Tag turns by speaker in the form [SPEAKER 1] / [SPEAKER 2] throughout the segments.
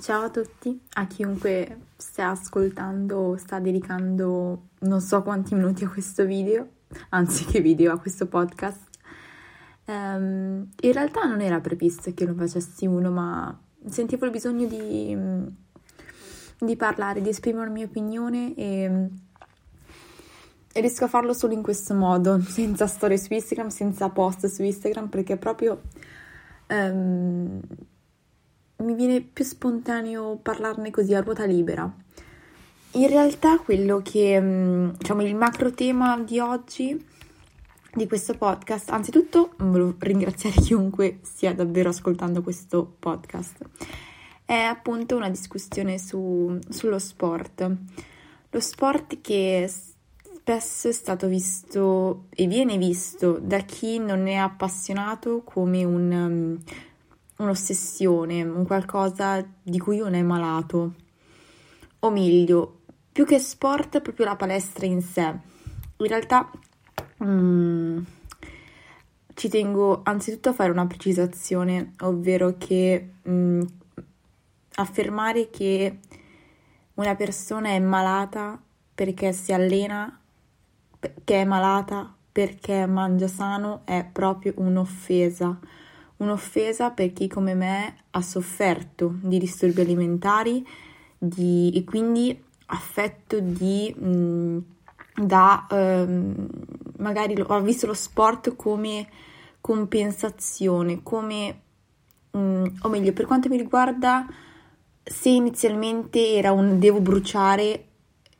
[SPEAKER 1] Ciao a tutti, a chiunque stia ascoltando o sta dedicando non so quanti minuti a questo video, anzi che video, a questo podcast. Um, in realtà non era previsto che lo facessi uno, ma sentivo il bisogno di, di parlare, di esprimere la mia opinione e, e riesco a farlo solo in questo modo, senza storie su Instagram, senza post su Instagram, perché proprio... Um, mi viene più spontaneo parlarne così a ruota libera. In realtà quello che, mm, diciamo, il macro tema di oggi, di questo podcast, anzitutto volevo ringraziare chiunque stia davvero ascoltando questo podcast, è appunto una discussione su, sullo sport. Lo sport che spesso è stato visto e viene visto da chi non è appassionato come un mm, un'ossessione, un qualcosa di cui uno è malato. O meglio, più che sport, proprio la palestra in sé. In realtà mm, ci tengo anzitutto a fare una precisazione, ovvero che mm, affermare che una persona è malata perché si allena, che è malata perché mangia sano, è proprio un'offesa un'offesa per chi come me ha sofferto di disturbi alimentari di, e quindi affetto di mh, da ehm, magari lo, ha visto lo sport come compensazione, come mh, o meglio, per quanto mi riguarda, se inizialmente era un devo bruciare,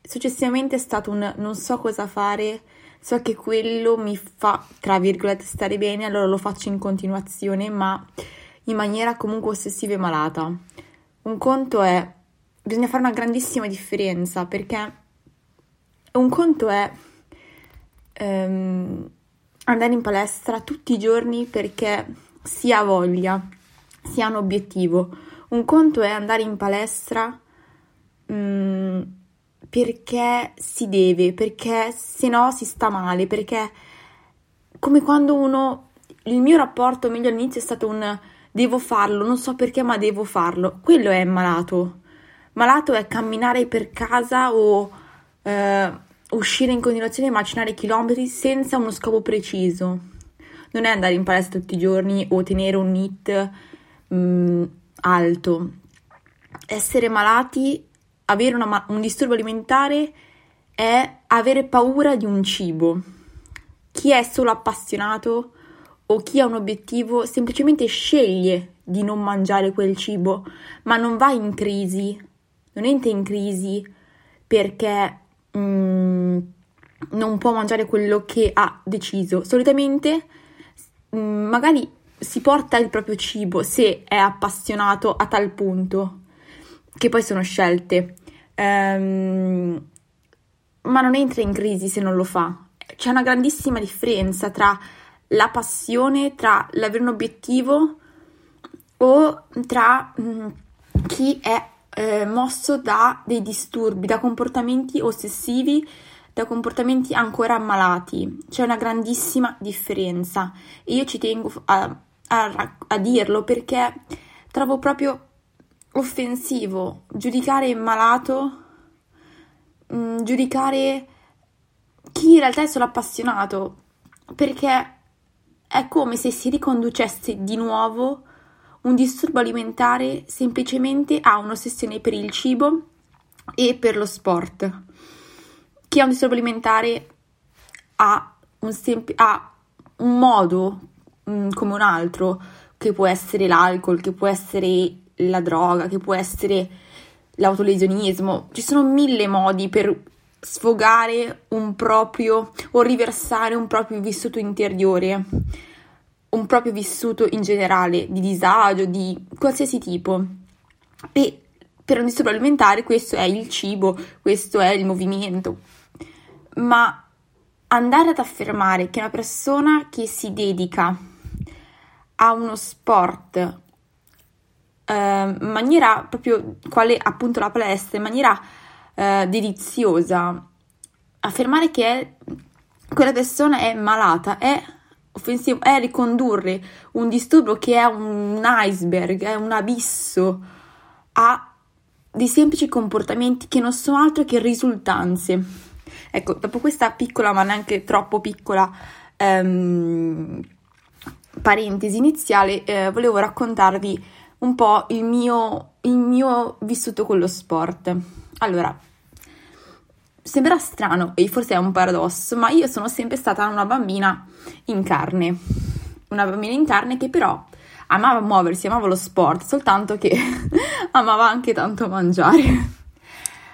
[SPEAKER 1] successivamente è stato un non so cosa fare so che quello mi fa, tra virgolette, stare bene, allora lo faccio in continuazione, ma in maniera comunque ossessiva e malata. Un conto è, bisogna fare una grandissima differenza perché un conto è ehm, andare in palestra tutti i giorni perché si ha voglia, si ha un obiettivo. Un conto è andare in palestra mh, mm, perché si deve, perché se no si sta male, perché come quando uno, il mio rapporto meglio all'inizio è stato un devo farlo, non so perché ma devo farlo, quello è malato. Malato è camminare per casa o eh, uscire in continuazione e macinare chilometri senza uno scopo preciso. Non è andare in palestra tutti i giorni o tenere un NIT mh, mm, alto. Essere malati avere una, un disturbo alimentare è avere paura di un cibo. Chi è solo appassionato o chi ha un obiettivo semplicemente sceglie di non mangiare quel cibo, ma non va in crisi, non entra in crisi perché mm, non può mangiare quello che ha deciso. Solitamente mm, magari si porta il proprio cibo se è appassionato a tal punto, che poi sono scelte ehm, ma non entra in crisi se non lo fa. C'è una grandissima differenza tra la passione, tra l'avere un obiettivo o tra mh, mm, chi è eh, mosso da dei disturbi, da comportamenti ossessivi, da comportamenti ancora ammalati. C'è una grandissima differenza e io ci tengo a, a, a dirlo perché trovo proprio offensivo giudicare malato, mh, mm, giudicare chi in realtà è solo appassionato, perché è come se si riconducesse di nuovo un disturbo alimentare semplicemente a un'ossessione per il cibo e per lo sport. Chi ha un disturbo alimentare ha un, sem- ha un modo mh, mm, come un altro, che può essere l'alcol, che può essere la droga, che può essere l'autolesionismo. Ci sono mille modi per sfogare un proprio o riversare un proprio vissuto interiore, un proprio vissuto in generale di disagio, di qualsiasi tipo. E per un disturbo alimentare questo è il cibo, questo è il movimento. Ma andare ad affermare che una persona che si dedica a uno sport eh, maniera proprio quale appunto la palestra, in maniera eh, deliziosa, affermare che è, quella persona è malata, è offensivo, è ricondurre un disturbo che è un iceberg, è un abisso a di semplici comportamenti che non sono altro che risultanze. Ecco, dopo questa piccola, ma neanche troppo piccola ehm, parentesi iniziale, eh, volevo raccontarvi un po' il mio, il mio vissuto con lo sport. Allora, sembra strano e forse è un paradosso, ma io sono sempre stata una bambina in carne. Una bambina in carne che però amava muoversi, amava lo sport, soltanto che amava anche tanto mangiare.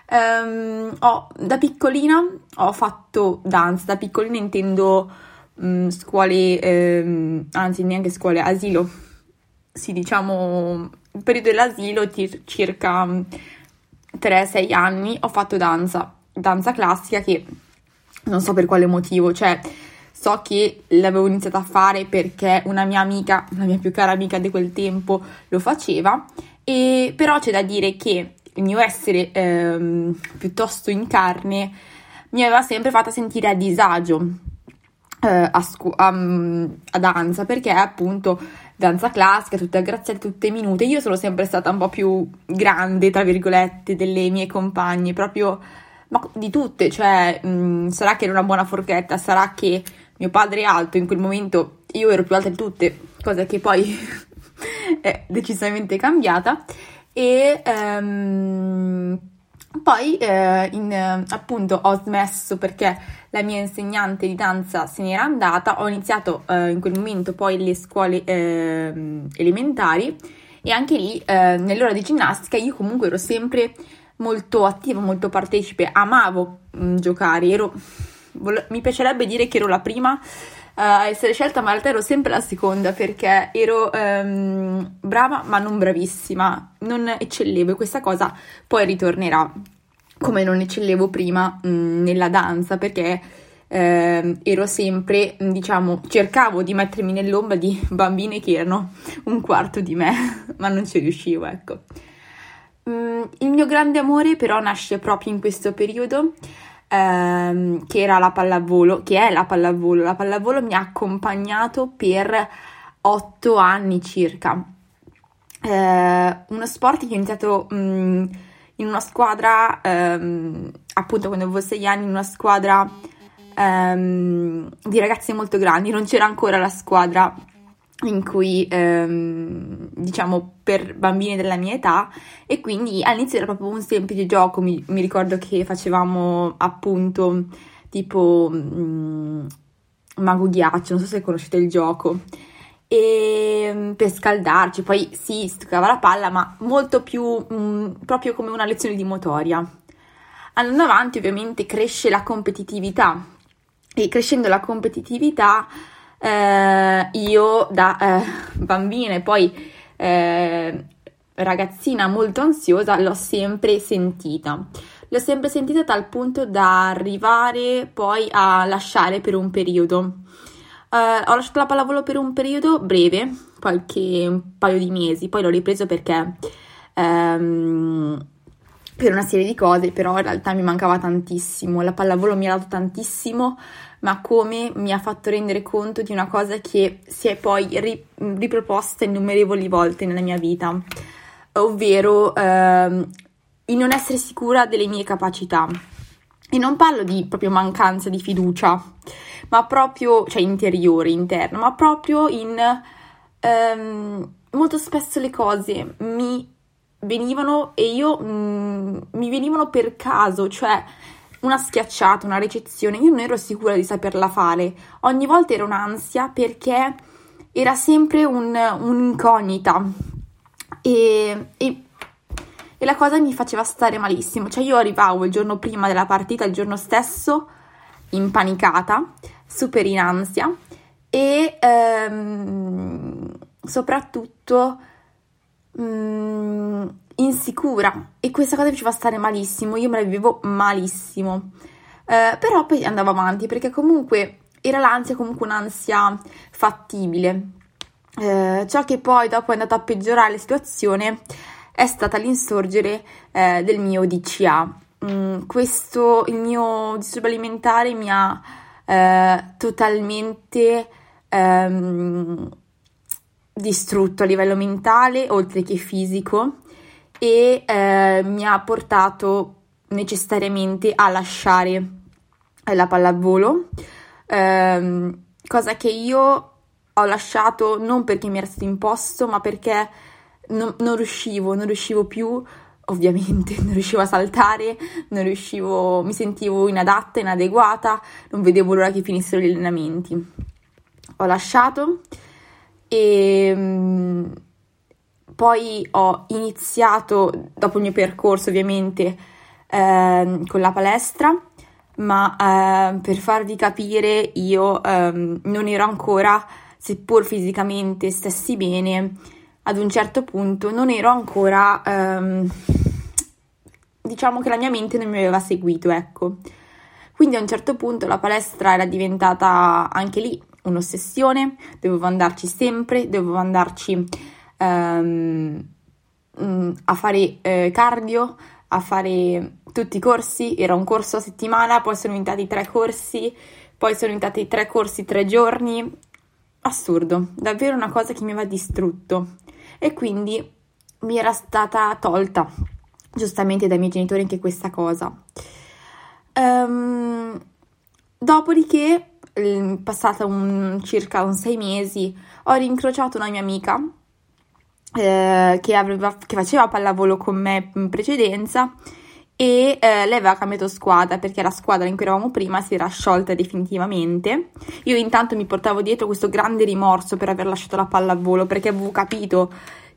[SPEAKER 1] Um, ho, da piccolina ho fatto danza, da piccolina intendo um, scuole, um, anzi neanche scuole, asilo, sì diciamo il periodo dell'asilo, tir- circa 3-6 anni, ho fatto danza, danza classica che non so per quale motivo, cioè so che l'avevo iniziata a fare perché una mia amica, la mia più cara amica di quel tempo, lo faceva, e però c'è da dire che il mio essere ehm, piuttosto in carne mi aveva sempre fatta sentire a disagio eh, a, scu- a, a, danza perché appunto danza classica, tutte aggraziate, tutte minute. Io sono sempre stata un po' più grande, tra virgolette, delle mie compagne, proprio ma di tutte, cioè mh, sarà che ero una buona forchetta, sarà che mio padre è alto, in quel momento io ero più alta di tutte, cosa che poi è decisamente cambiata e um, poi eh, in, appunto ho smesso perché la mia insegnante di danza se n'era andata, ho iniziato eh, in quel momento poi le scuole eh, elementari e anche lì eh, nell'ora di ginnastica io comunque ero sempre molto attiva, molto partecipe, amavo mh, mm, giocare, ero, vol- mi piacerebbe dire che ero la prima a essere scelta, ma in realtà ero sempre la seconda perché ero um, brava ma non bravissima, non eccellevo e questa cosa poi ritornerà come non eccellevo prima mh, mm, nella danza perché eh, ero sempre, diciamo, cercavo di mettermi nell'ombra di bambine che erano un quarto di me, ma non ci riuscivo, ecco. Mm, il mio grande amore però nasce proprio in questo periodo ehm, che era la pallavolo, che è la pallavolo. La pallavolo mi ha accompagnato per otto anni circa. Eh, uno sport che ho iniziato mh, mm, in una squadra, ehm, appunto quando avevo sei anni, in una squadra ehm, di ragazzi molto grandi, non c'era ancora la squadra in cui ehm, diciamo per bambini della mia età. E quindi all'inizio era proprio un semplice gioco. Mi, mi ricordo che facevamo appunto tipo mh, mm, mago ghiaccio. Non so se conoscete il gioco e mm, per scaldarci poi si stuccava la palla ma molto più mh, mm, proprio come una lezione di motoria andando avanti ovviamente cresce la competitività e crescendo la competitività eh, io da eh, bambina e poi eh, ragazzina molto ansiosa l'ho sempre sentita. L'ho sempre sentita a tal punto da arrivare poi a lasciare per un periodo. Uh, ho lasciato la pallavolo per un periodo breve, qualche un paio di mesi, poi l'ho ripreso perché um, per una serie di cose, però in realtà mi mancava tantissimo. La pallavolo mi ha dato tantissimo, ma come mi ha fatto rendere conto di una cosa che si è poi ri- riproposta innumerevoli volte nella mia vita, ovvero ehm, il non essere sicura delle mie capacità. E non parlo di proprio mancanza di fiducia, ma proprio, cioè interiore, interno, ma proprio in ehm, molto spesso le cose mi venivano e io mh, mm, mi venivano per caso, cioè una schiacciata, una ricezione, io non ero sicura di saperla fare. Ogni volta era un'ansia perché era sempre un, un'incognita e, e, e, la cosa mi faceva stare malissimo. Cioè io arrivavo il giorno prima della partita, il giorno stesso, impanicata, super in ansia e ehm, soprattutto mh, mm, insicura e questa cosa mi faceva stare malissimo, io me la vivevo malissimo. Eh, però poi andavo avanti perché comunque era l'ansia comunque un'ansia fattibile. Eh, ciò che poi dopo è andato a peggiorare la situazione è stata l'insorgere eh, del mio DCA. Mm, questo, il mio disturbo alimentare mi ha eh, totalmente ehm, distrutto a livello mentale oltre che fisico e eh, mi ha portato necessariamente a lasciare la pallavolo, ehm, cosa che io ho lasciato non perché mi era stato imposto, ma perché non, non riuscivo, non riuscivo più ovviamente non riuscivo a saltare, non riuscivo, mi sentivo inadatta, inadeguata, non vedevo l'ora che finissero gli allenamenti. Ho lasciato e mm, poi ho iniziato, dopo il mio percorso ovviamente, eh, con la palestra, ma eh, per farvi capire io eh, non ero ancora, seppur fisicamente stessi bene, ad un certo punto non ero ancora, ehm, diciamo che la mia mente non mi aveva seguito, ecco. Quindi a un certo punto la palestra era diventata anche lì un'ossessione, dovevo andarci sempre, dovevo andarci ehm, mm, a fare eh, cardio, a fare tutti i corsi, era un corso a settimana, poi sono diventati tre corsi, poi sono diventati tre corsi tre giorni, assurdo, davvero una cosa che mi aveva distrutto e quindi mi era stata tolta giustamente dai miei genitori anche questa cosa. Um, dopodiché, passata un, circa un sei mesi, ho rincrociato una mia amica eh, che, aveva, che, faceva pallavolo con me in precedenza e eh, lei aveva cambiato squadra perché la squadra in cui eravamo prima si era sciolta definitivamente. Io intanto mi portavo dietro questo grande rimorso per aver lasciato la pallavolo perché avevo capito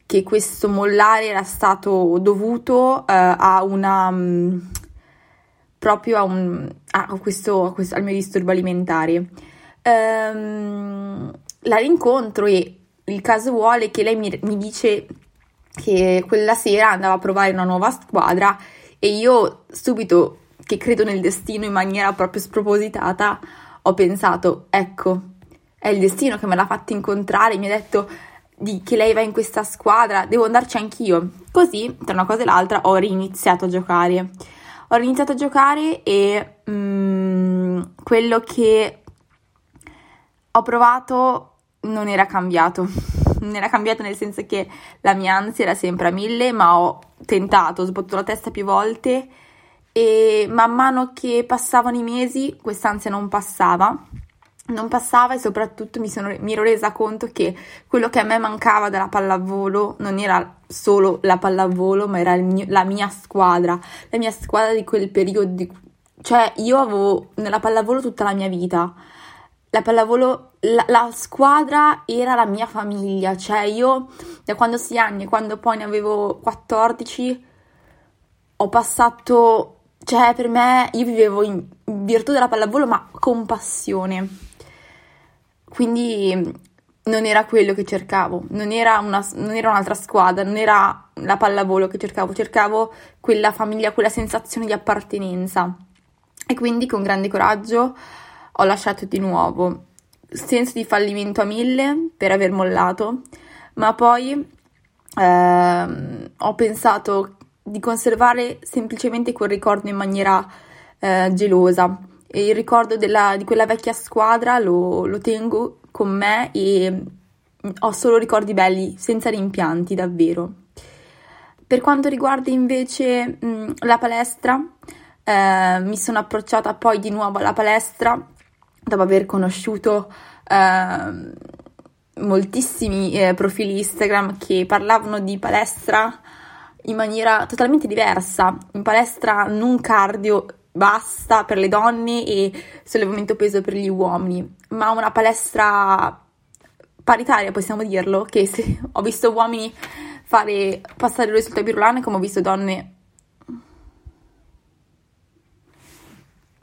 [SPEAKER 1] che questo mollare era stato dovuto eh, a una um, proprio a, un, a questo, a questo, al mio disturbo alimentare. Um, la rincontro e il caso vuole che lei mi, mi dice che quella sera andava a provare una nuova squadra e io subito, che credo nel destino in maniera proprio spropositata, ho pensato, ecco, è il destino che me l'ha fatta incontrare, mi ha detto di, che lei va in questa squadra, devo andarci anch'io. Così, tra una cosa e l'altra, ho riniziato a giocare. Ho riniziato a giocare e mm, quello che ho provato non era cambiato. Non era cambiato nel senso che la mia ansia era sempre a mille, ma ho tentato, ho sbattuto la testa più volte e man mano che passavano i mesi quest'ansia non passava non passava e soprattutto mi, sono, mi, ero resa conto che quello che a me mancava dalla pallavolo non era solo la pallavolo, ma era mio, la mia squadra, la mia squadra di quel periodo. Di, cioè, io avevo nella pallavolo tutta la mia vita. La pallavolo, la, la squadra era la mia famiglia, cioè io da quando sei anni, quando poi ne avevo 14, ho passato, cioè per me io vivevo in virtù della pallavolo, ma con passione quindi non era quello che cercavo, non era, una, non era un'altra squadra, non era la pallavolo che cercavo, cercavo quella famiglia, quella sensazione di appartenenza. E quindi con grande coraggio ho lasciato di nuovo. Senso di fallimento a mille per aver mollato, ma poi eh, ho pensato di conservare semplicemente quel ricordo in maniera eh, gelosa e il ricordo della, di quella vecchia squadra lo, lo tengo con me e ho solo ricordi belli, senza rimpianti, davvero. Per quanto riguarda invece mh, la palestra, eh, mi sono approcciata poi di nuovo alla palestra dopo aver conosciuto eh, moltissimi eh, profili Instagram che parlavano di palestra in maniera totalmente diversa, in palestra non cardio basta per le donne e sollevamento peso per gli uomini, ma una palestra paritaria, possiamo dirlo, che se ho visto uomini fare passare il risultato birulane come ho visto donne